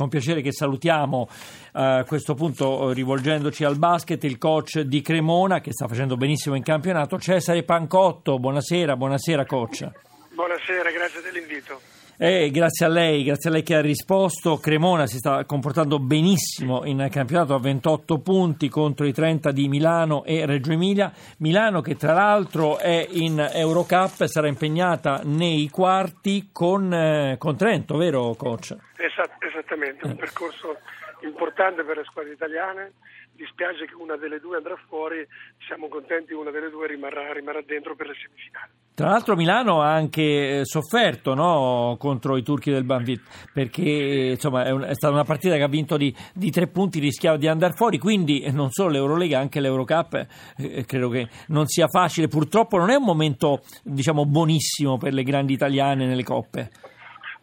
Con piacere che salutiamo eh, a questo punto rivolgendoci al basket il coach di Cremona che sta facendo benissimo in campionato, Cesare Pancotto. Buonasera, buonasera coach. Buonasera, grazie dell'invito. Eh, grazie a lei, grazie a lei che ha risposto. Cremona si sta comportando benissimo in campionato a 28 punti contro i 30 di Milano e Reggio Emilia. Milano che tra l'altro è in Eurocup sarà impegnata nei quarti con, eh, con Trento, vero coach? Esat- esattamente, un percorso importante per le squadre italiane dispiace che una delle due andrà fuori, siamo contenti che una delle due rimarrà, rimarrà dentro per le semifinali. Tra l'altro Milano ha anche eh, sofferto no, contro i turchi del Banvit perché insomma, è, un, è, stata una partita che ha vinto di, di, tre punti, rischiava di andare fuori, quindi non solo l'Eurolega, anche l'Eurocup eh, eh, credo che non sia facile. Purtroppo non è un momento diciamo, buonissimo per le grandi italiane nelle coppe.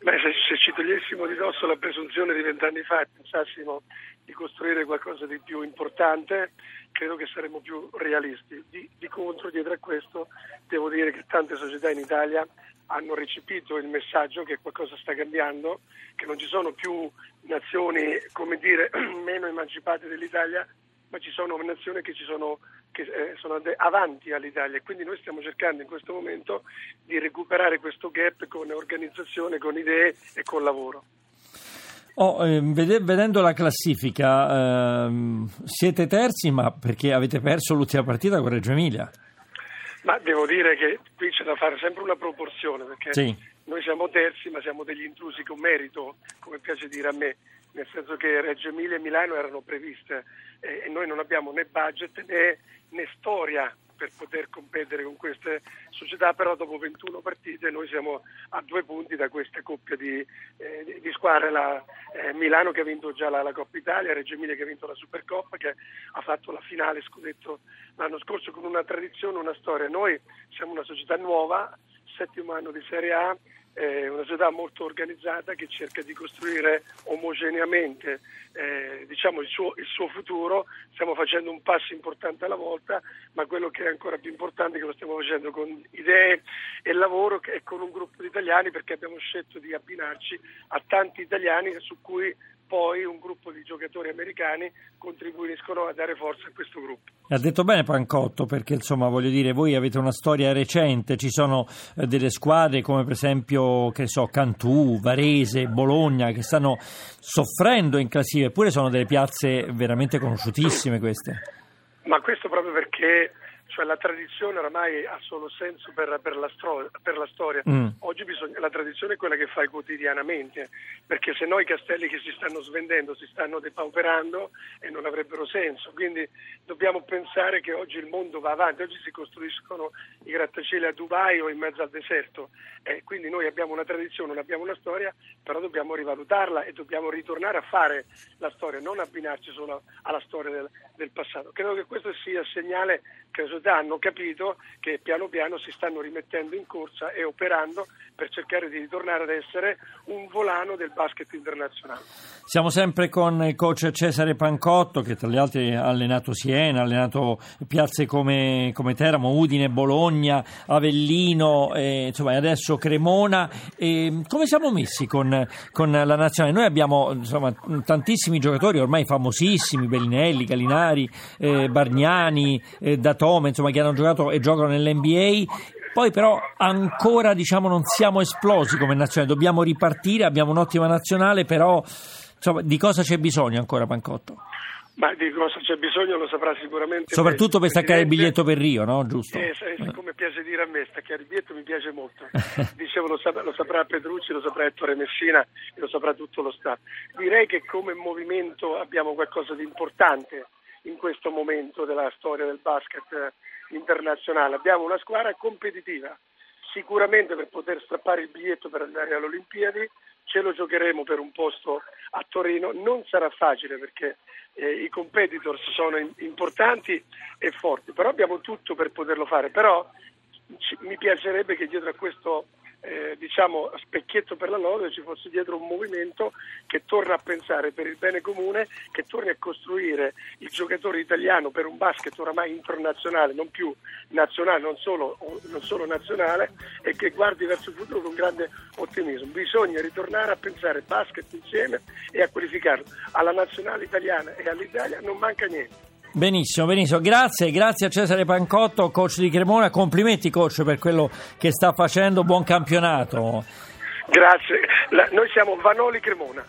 Beh, se, se, ci togliessimo di dosso la presunzione di vent'anni fa e pensassimo di costruire qualcosa di più importante, credo che saremmo più realisti. Di, di, contro, dietro a questo, devo dire che tante società in Italia hanno recepito il messaggio che qualcosa sta cambiando, che non ci sono più nazioni, come dire, meno emancipate dell'Italia, ma ci sono nazioni che, sono, che eh, sono avanti all'Italia. Quindi noi stiamo cercando in questo momento di recuperare questo gap con organizzazione, con idee e con lavoro. Oh, eh, vedendo la classifica, eh, siete terzi, ma perché avete perso l'ultima partita con Reggio Emilia? Ma devo dire che qui c'è da fare sempre una proporzione, perché sì. noi siamo terzi, ma siamo degli intrusi con merito, come piace dire a me, nel senso che Reggio Emilia e Milano erano previste eh, e noi non abbiamo né budget né, né storia per poter competere con queste società, però dopo 21 partite noi siamo a due punti da questa coppia di, eh, di squadre, la, eh, Milano che ha vinto già la, la, Coppa Italia, Reggio Emilia che ha vinto la Supercoppa, che ha fatto la finale scudetto l'anno scorso con una tradizione, una storia. Noi siamo una società nuova, settimo anno di Serie A, eh, una società molto organizzata che cerca di costruire omogeneamente eh, diciamo il, suo, il, suo, futuro. Stiamo facendo un passo importante alla volta, ma quello che è ancora più importante è che lo stiamo facendo con idee e lavoro e con un gruppo di italiani perché abbiamo scelto di abbinarci a tanti italiani su cui poi un gruppo di giocatori americani contribuiscono a dare forza a questo gruppo. Ha detto bene Pancotto perché insomma voglio dire voi avete una storia recente, ci sono eh, delle squadre come per esempio che so, Cantù, Varese, Bologna che stanno soffrendo in classifica, eppure sono delle piazze veramente conosciutissime queste. Ma questo proprio perché cioè la tradizione oramai ha solo senso per, per, la, stro- per la, storia. Mm. Oggi bisogna, la tradizione è quella che fai quotidianamente, perché se no i castelli che si stanno svendendo si stanno depauperando e non avrebbero senso. Quindi dobbiamo pensare che oggi il mondo va avanti, oggi si costruiscono i grattacieli a Dubai o in mezzo al deserto. Eh, quindi noi abbiamo una tradizione, non abbiamo una storia, però dobbiamo rivalutarla e dobbiamo ritornare a fare la storia, non abbinarci solo alla storia del, del passato. Credo che questo sia il segnale che le società hanno capito che piano piano si stanno rimettendo in corsa e operando per cercare di ritornare ad essere un volano del basket internazionale. Siamo sempre con il coach Cesare Pancotto che tra gli altri ha allenato Siena, ha allenato piazze come, come Teramo, Udine, Bologna, Avellino, e, insomma adesso Cremona. E come siamo messi con, con la nazionale? Noi abbiamo insomma, tantissimi giocatori ormai famosissimi, Bellinelli, Galinari, eh, Bargnani, eh, Datome, insomma che hanno giocato e giocano nell'NBA poi però ancora diciamo, non siamo esplosi come nazionale, dobbiamo ripartire, abbiamo un'ottima nazionale, però insomma, di cosa c'è bisogno ancora Pancotto? Ma di cosa c'è bisogno lo saprà sicuramente. Soprattutto per staccare il biglietto per Rio, no? Giusto? Eh, eh, come piace dire a me, staccare il biglietto mi piace molto. Dicevo, lo, saprà, lo saprà Petrucci, lo saprà Ettore Messina e lo saprà tutto lo Stato. Direi che come movimento abbiamo qualcosa di importante in questo momento della storia del basket internazionale. Abbiamo una squadra competitiva, sicuramente per poter strappare il biglietto per andare alle Olimpiadi, ce lo giocheremo per un posto a Torino, non sarà facile perché eh, i competitors sono importanti e forti, però abbiamo tutto per poterlo fare, però ci, mi piacerebbe che dietro a questo eh, diciamo specchietto per la lode ci fosse dietro un movimento che torna a pensare per il bene comune, che torni a costruire il giocatore italiano per un basket oramai internazionale, non più nazionale, non solo, non solo nazionale, e che guardi verso il futuro con grande ottimismo. Bisogna ritornare a pensare basket insieme e a qualificarlo. Alla nazionale italiana e all'Italia non manca niente. Benissimo, benissimo, grazie, grazie a Cesare Pancotto, coach di Cremona, complimenti coach per quello che sta facendo, buon campionato. Grazie, La, noi siamo Vanoli Cremona.